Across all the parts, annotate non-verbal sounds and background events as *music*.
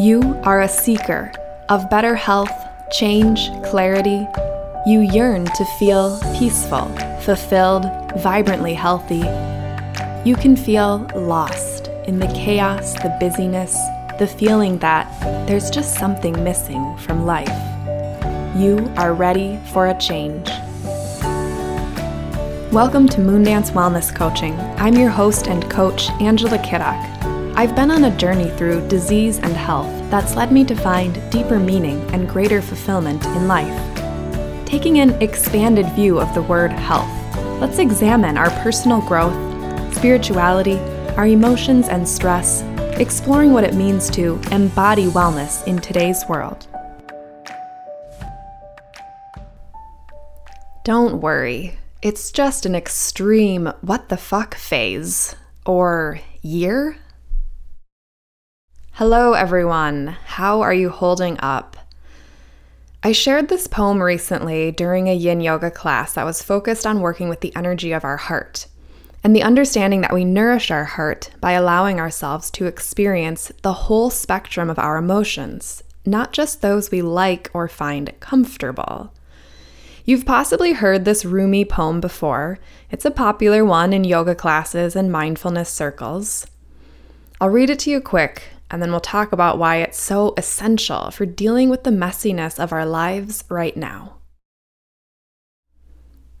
You are a seeker of better health, change, clarity. You yearn to feel peaceful, fulfilled, vibrantly healthy. You can feel lost in the chaos, the busyness, the feeling that there's just something missing from life. You are ready for a change. Welcome to Moondance Wellness Coaching. I'm your host and coach, Angela Kiddock. I've been on a journey through disease and health that's led me to find deeper meaning and greater fulfillment in life. Taking an expanded view of the word health, let's examine our personal growth, spirituality, our emotions and stress, exploring what it means to embody wellness in today's world. Don't worry, it's just an extreme what the fuck phase or year Hello, everyone. How are you holding up? I shared this poem recently during a yin yoga class that was focused on working with the energy of our heart and the understanding that we nourish our heart by allowing ourselves to experience the whole spectrum of our emotions, not just those we like or find comfortable. You've possibly heard this Rumi poem before. It's a popular one in yoga classes and mindfulness circles. I'll read it to you quick and then we'll talk about why it's so essential for dealing with the messiness of our lives right now.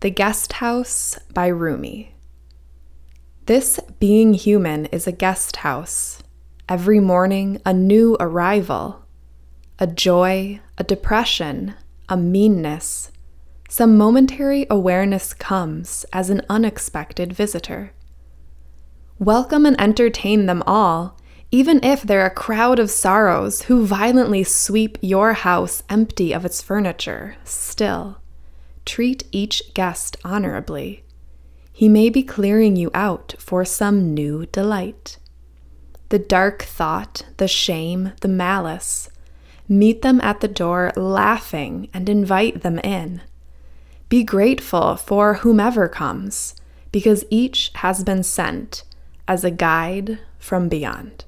The Guest House by Rumi. This being human is a guest house. Every morning, a new arrival, a joy, a depression, a meanness. Some momentary awareness comes as an unexpected visitor. Welcome and entertain them all even if they're a crowd of sorrows who violently sweep your house empty of its furniture, still, treat each guest honorably. He may be clearing you out for some new delight. The dark thought, the shame, the malice, meet them at the door laughing and invite them in. Be grateful for whomever comes, because each has been sent as a guide from beyond.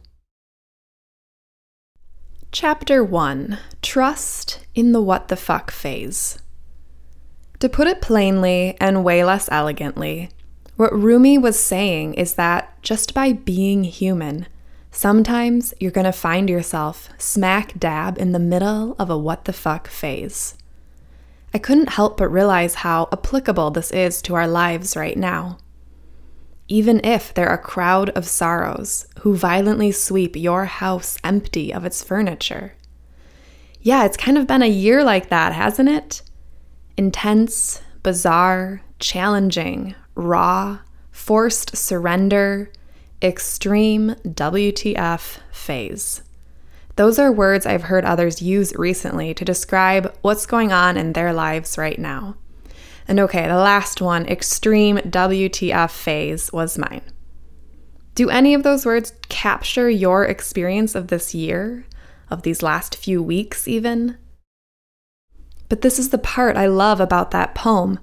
Chapter 1 Trust in the What the Fuck phase. To put it plainly and way less elegantly, what Rumi was saying is that just by being human, sometimes you're going to find yourself smack dab in the middle of a what the fuck phase. I couldn't help but realize how applicable this is to our lives right now even if they're a crowd of sorrows who violently sweep your house empty of its furniture. Yeah, it's kind of been a year like that, hasn't it? Intense, bizarre, challenging, raw, forced surrender, extreme WTF phase. Those are words I've heard others use recently to describe what's going on in their lives right now. And okay, the last one, extreme WTF phase, was mine. Do any of those words capture your experience of this year, of these last few weeks, even? But this is the part I love about that poem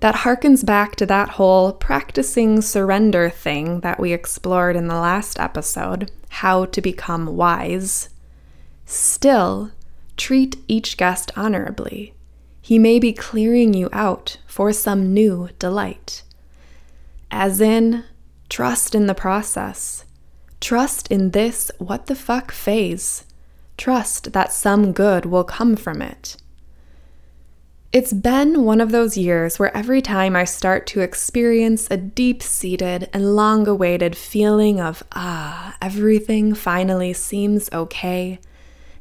that harkens back to that whole practicing surrender thing that we explored in the last episode how to become wise. Still, treat each guest honorably. He may be clearing you out for some new delight. As in, trust in the process. Trust in this what the fuck phase. Trust that some good will come from it. It's been one of those years where every time I start to experience a deep seated and long awaited feeling of, ah, everything finally seems okay,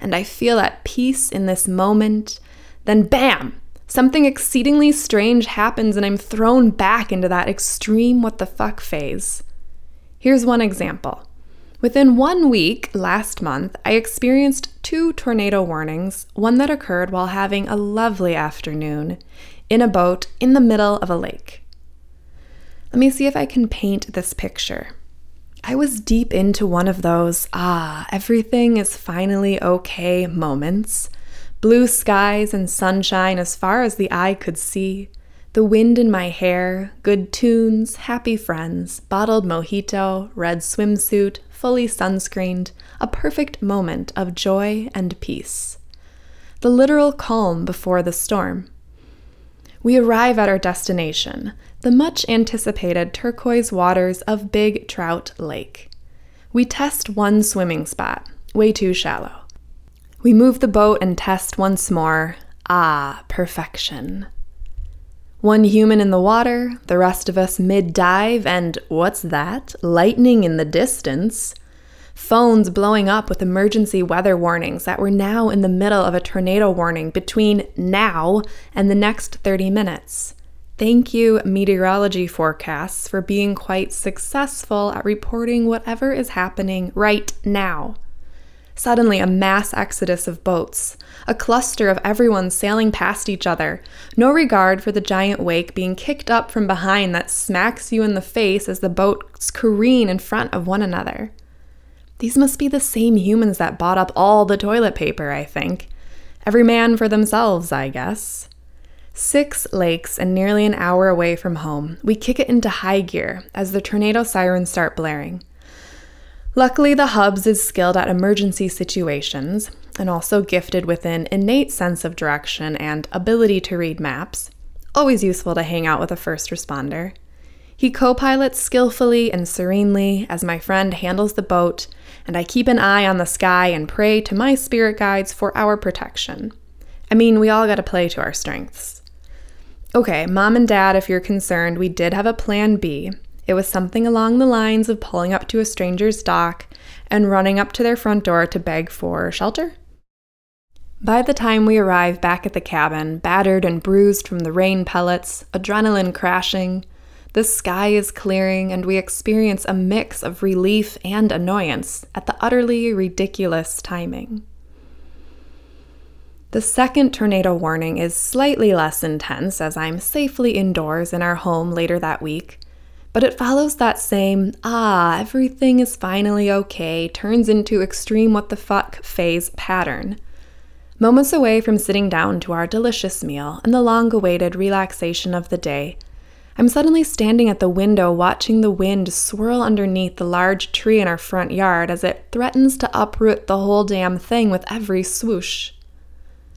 and I feel at peace in this moment then, bam! Something exceedingly strange happens, and I'm thrown back into that extreme what the fuck phase. Here's one example. Within one week last month, I experienced two tornado warnings, one that occurred while having a lovely afternoon in a boat in the middle of a lake. Let me see if I can paint this picture. I was deep into one of those, ah, everything is finally okay moments blue skies and sunshine as far as the eye could see, The wind in my hair, good tunes, happy friends, bottled mojito, red swimsuit, fully sunscreened, a perfect moment of joy and peace. The literal calm before the storm. We arrive at our destination, the much anticipated turquoise waters of Big Trout Lake. We test one swimming spot, way too shallow. We move the boat and test once more. Ah, perfection. One human in the water, the rest of us mid dive, and what's that? Lightning in the distance. Phones blowing up with emergency weather warnings that we're now in the middle of a tornado warning between now and the next 30 minutes. Thank you, meteorology forecasts, for being quite successful at reporting whatever is happening right now. Suddenly, a mass exodus of boats, a cluster of everyone sailing past each other, no regard for the giant wake being kicked up from behind that smacks you in the face as the boats careen in front of one another. These must be the same humans that bought up all the toilet paper, I think. Every man for themselves, I guess. Six lakes and nearly an hour away from home, we kick it into high gear as the tornado sirens start blaring. Luckily, the Hubs is skilled at emergency situations and also gifted with an innate sense of direction and ability to read maps. Always useful to hang out with a first responder. He co pilots skillfully and serenely as my friend handles the boat, and I keep an eye on the sky and pray to my spirit guides for our protection. I mean, we all gotta play to our strengths. Okay, mom and dad, if you're concerned, we did have a plan B, it was something along the lines of pulling up to a stranger's dock and running up to their front door to beg for shelter. By the time we arrive back at the cabin, battered and bruised from the rain pellets, adrenaline crashing, the sky is clearing, and we experience a mix of relief and annoyance at the utterly ridiculous timing. The second tornado warning is slightly less intense as I'm safely indoors in our home later that week, but it follows that same, ah, everything is finally okay, turns into extreme what the fuck phase pattern. Moments away from sitting down to our delicious meal and the long awaited relaxation of the day, I'm suddenly standing at the window watching the wind swirl underneath the large tree in our front yard as it threatens to uproot the whole damn thing with every swoosh.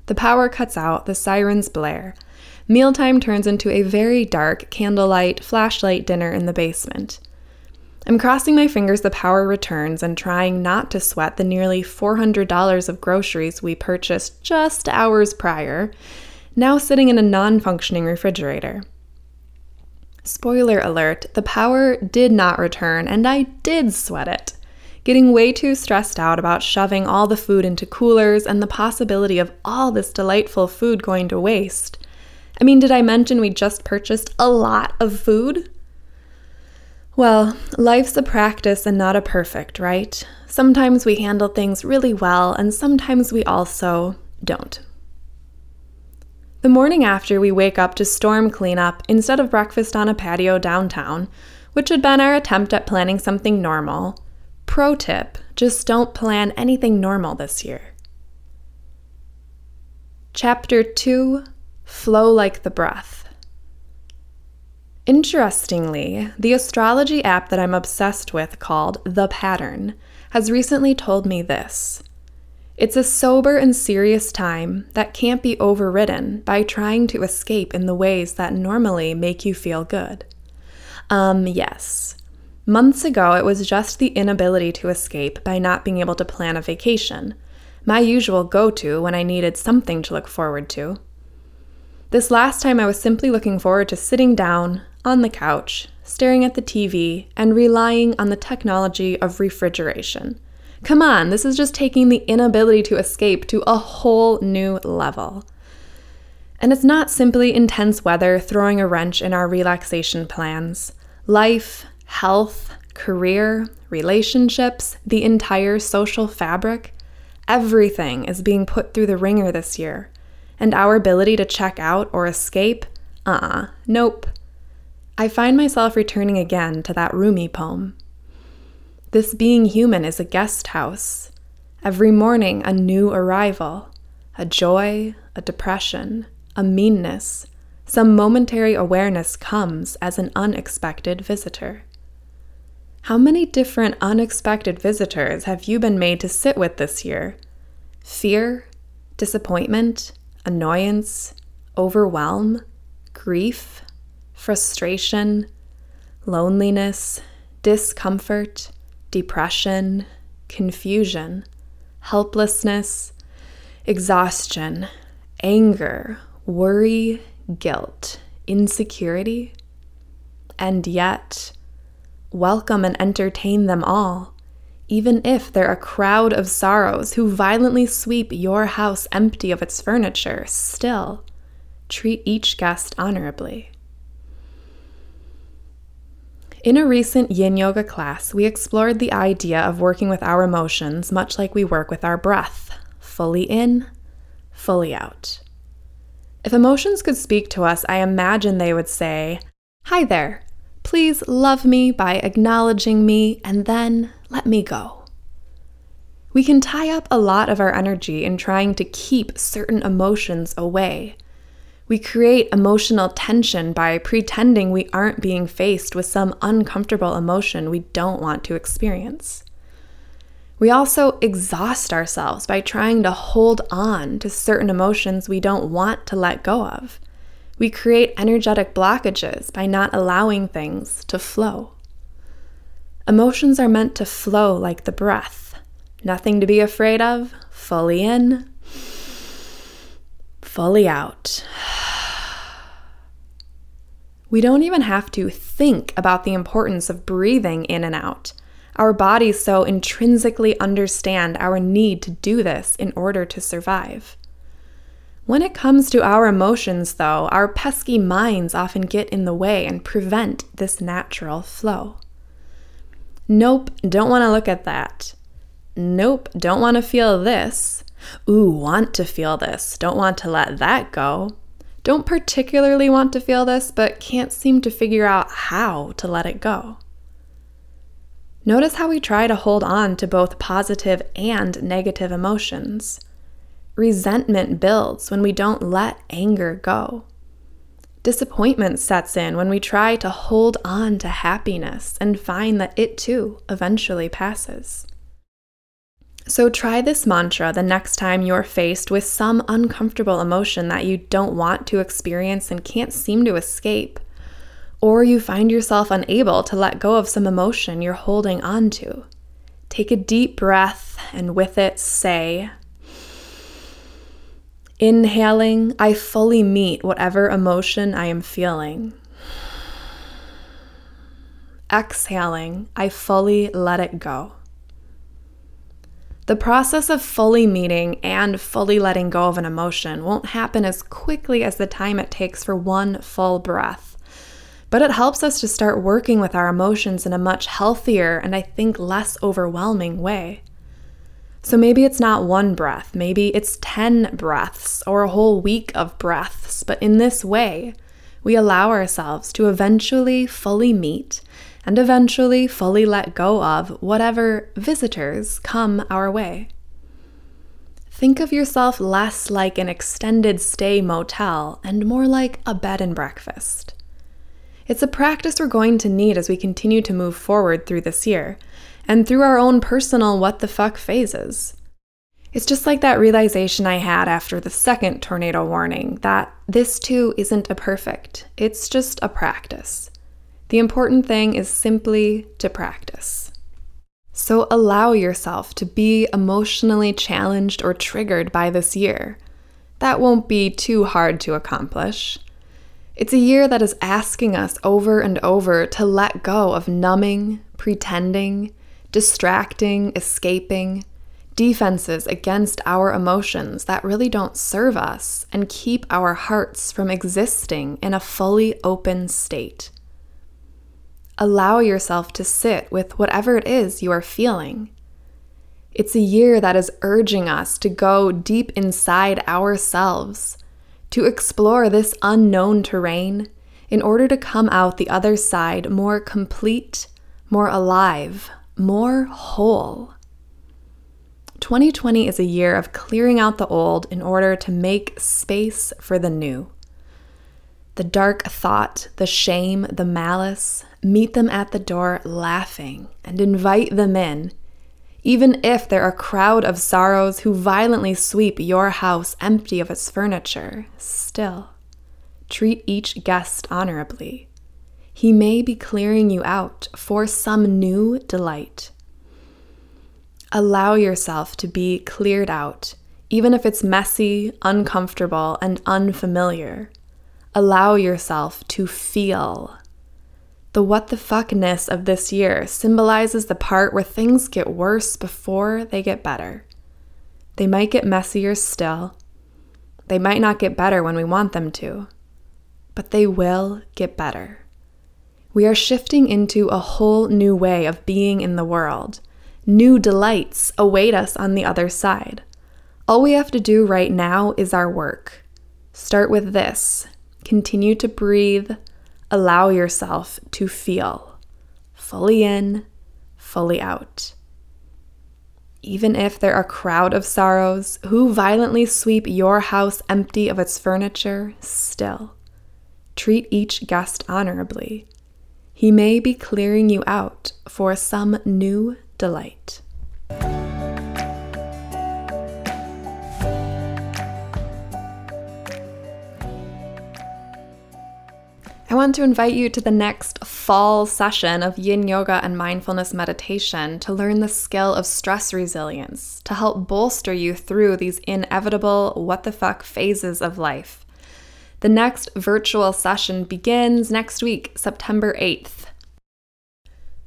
The power cuts out, the sirens blare, mealtime turns into a very dark candlelight, flashlight dinner in the basement. I'm crossing my fingers the power returns and trying not to sweat the nearly $400 of groceries we purchased just hours prior, now sitting in a non functioning refrigerator. Spoiler alert, the power did not return and I did sweat it. Getting way too stressed out about shoving all the food into coolers and the possibility of all this delightful food going to waste. I mean, did I mention we just purchased a lot of food? Well, life's a practice and not a perfect, right? Sometimes we handle things really well, and sometimes we also don't. The morning after, we wake up to storm cleanup instead of breakfast on a patio downtown, which had been our attempt at planning something normal. Pro tip just don't plan anything normal this year. Chapter 2 flow like the breath. Interestingly, the astrology app that I'm obsessed with called The Pattern has recently told me this. It's a sober and serious time that can't be overridden by trying to escape in the ways that normally make you feel good. Um, yes. Months ago, it was just the inability to escape by not being able to plan a vacation, my usual go to when I needed something to look forward to. This last time, I was simply looking forward to sitting down on the couch, staring at the TV, and relying on the technology of refrigeration. Come on, this is just taking the inability to escape to a whole new level. And it's not simply intense weather throwing a wrench in our relaxation plans. Life, health, career, relationships, the entire social fabric, everything is being put through the ringer this year and our ability to check out or escape, uh uh-uh, nope. I find myself returning again to that Rumi poem. This being human is a guest house. Every morning, a new arrival, a joy, a depression, a meanness, some momentary awareness comes as an unexpected visitor. How many different unexpected visitors have you been made to sit with this year? Fear, disappointment, annoyance, overwhelm, grief, frustration, loneliness, discomfort, depression, confusion, helplessness, exhaustion, anger, worry, guilt, insecurity. And yet, welcome and entertain them all, even if they're a crowd of sorrows who violently sweep your house empty of its furniture, still treat each guest honorably. In a recent yin yoga class, we explored the idea of working with our emotions much like we work with our breath fully in, fully out. If emotions could speak to us, I imagine they would say, Hi there, please love me by acknowledging me and then let me go. We can tie up a lot of our energy in trying to keep certain emotions away we create emotional tension by pretending we aren't being faced with some uncomfortable emotion we don't want to experience. We also exhaust ourselves by trying to hold on to certain emotions we don't want to let go of. We create energetic blockages by not allowing things to flow. Emotions are meant to flow like the breath. Nothing to be afraid of, fully in, fully out. *sighs* We don't even have to think about the importance of breathing in and out. Our bodies so intrinsically understand our need to do this in order to survive. When it comes to our emotions, though, our pesky minds often get in the way and prevent this natural flow. Nope, don't want to look at that. Nope, don't want to feel this. Ooh, want to feel this. Don't want to let that go don't particularly want to feel this, but can't seem to figure out how to let it go. Notice how we try to hold on to both positive and negative emotions. Resentment builds when we don't let anger go. Disappointment sets in when we try to hold on to happiness and find that it too eventually passes. So try this mantra the next time you're faced with some uncomfortable emotion that you don't want to experience and can't seem to escape. Or you find yourself unable to let go of some emotion you're holding on to. Take a deep breath and with it say, Inhaling, I fully meet whatever emotion I am feeling. Exhaling, I fully let it go. The process of fully meeting and fully letting go of an emotion won't happen as quickly as the time it takes for one full breath. But it helps us to start working with our emotions in a much healthier and I think less overwhelming way. So maybe it's not one breath, maybe it's 10 breaths or a whole week of breaths, but in this way, we allow ourselves to eventually fully meet and eventually fully let go of whatever visitors come our way. Think of yourself less like an extended stay motel and more like a bed and breakfast. It's a practice we're going to need as we continue to move forward through this year and through our own personal what the fuck phases. It's just like that realization I had after the second tornado warning that this too isn't a perfect, it's just a practice. The important thing is simply to practice. So allow yourself to be emotionally challenged or triggered by this year. That won't be too hard to accomplish. It's a year that is asking us over and over to let go of numbing, pretending, distracting, escaping, defenses against our emotions that really don't serve us and keep our hearts from existing in a fully open state. Allow yourself to sit with whatever it is you are feeling. It's a year that is urging us to go deep inside ourselves, to explore this unknown terrain in order to come out the other side more complete, more alive, more whole. 2020 is a year of clearing out the old in order to make space for the new. the dark thought, the shame, the malice, meet them at the door laughing and invite them in. Even if they're a crowd of sorrows who violently sweep your house empty of its furniture, still treat each guest honorably. He may be clearing you out for some new delight. Allow yourself to be cleared out, even if it's messy, uncomfortable, and unfamiliar. Allow yourself to feel. The what the fuckness of this year symbolizes the part where things get worse before they get better. They might get messier still. They might not get better when we want them to, but they will get better. We are shifting into a whole new way of being in the world. New delights await us on the other side. All we have to do right now is our work. Start with this continue to breathe, allow yourself to feel fully in, fully out. Even if there are a crowd of sorrows who violently sweep your house empty of its furniture, still treat each guest honorably. He may be clearing you out for some new delight. I want to invite you to the next fall session of yin yoga and mindfulness meditation to learn the skill of stress resilience to help bolster you through these inevitable what the fuck phases of life. The next virtual session begins next week, September 8th.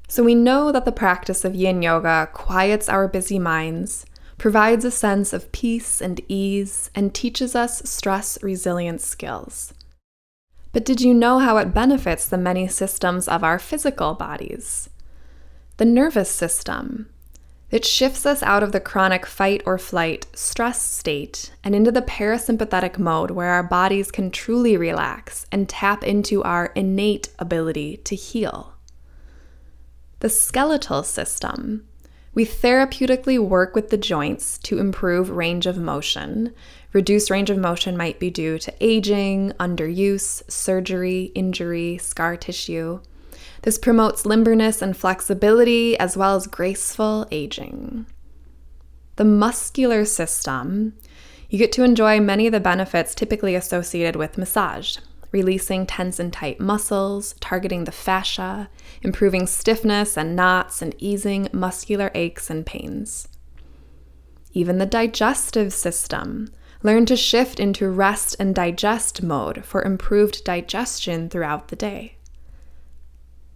So, we know that the practice of yin yoga quiets our busy minds, provides a sense of peace and ease, and teaches us stress resilience skills. But did you know how it benefits the many systems of our physical bodies? The nervous system. It shifts us out of the chronic fight or flight stress state and into the parasympathetic mode where our bodies can truly relax and tap into our innate ability to heal. The skeletal system. We therapeutically work with the joints to improve range of motion, Reduced range of motion might be due to aging, underuse, surgery, injury, scar tissue. This promotes limberness and flexibility as well as graceful aging. The muscular system, you get to enjoy many of the benefits typically associated with massage, releasing tense and tight muscles, targeting the fascia, improving stiffness and knots, and easing muscular aches and pains. Even the digestive system, Learn to shift into rest and digest mode for improved digestion throughout the day.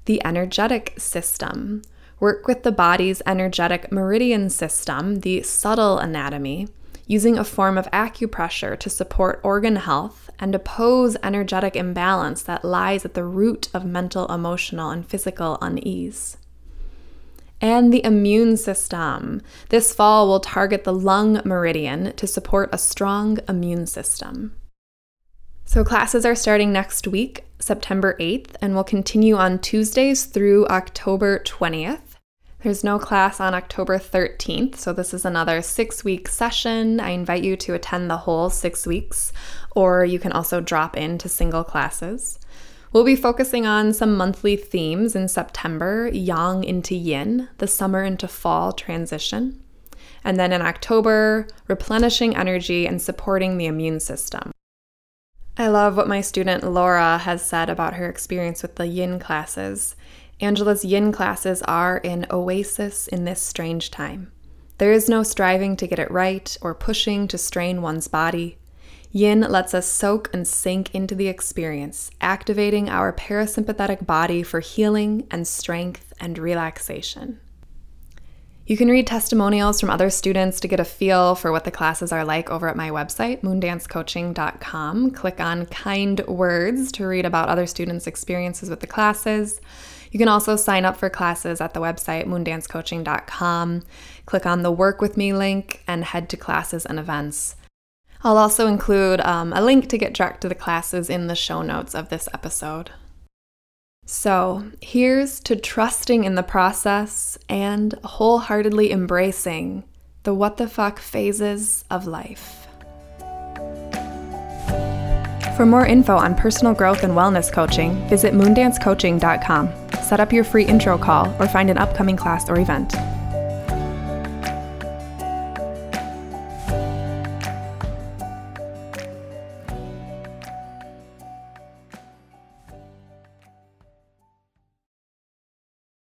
The energetic system. Work with the body's energetic meridian system, the subtle anatomy, using a form of acupressure to support organ health and oppose energetic imbalance that lies at the root of mental, emotional, and physical unease and the immune system. This fall will target the lung meridian to support a strong immune system. So, classes are starting next week, September 8th, and will continue on Tuesdays through October 20th. There's no class on October 13th, so this is another six week session. I invite you to attend the whole six weeks, or you can also drop into single classes. We'll be focusing on some monthly themes in September Yang into Yin, the summer into fall transition. And then in October, replenishing energy and supporting the immune system. I love what my student Laura has said about her experience with the yin classes. Angela's yin classes are an oasis in this strange time. There is no striving to get it right or pushing to strain one's body. Yin lets us soak and sink into the experience, activating our parasympathetic body for healing and strength and relaxation. You can read testimonials from other students to get a feel for what the classes are like over at my website, moondancecoaching.com. Click on kind words to read about other students' experiences with the classes. You can also sign up for classes at the website, moondancecoaching.com. Click on the Work With Me link and head to classes and events. I'll also include um, a link to get direct to the classes in the show notes of this episode. So, here's to trusting in the process and wholeheartedly embracing the what the fuck phases of life. For more info on personal growth and wellness coaching, visit moondancecoaching.com. Set up your free intro call or find an upcoming class or event.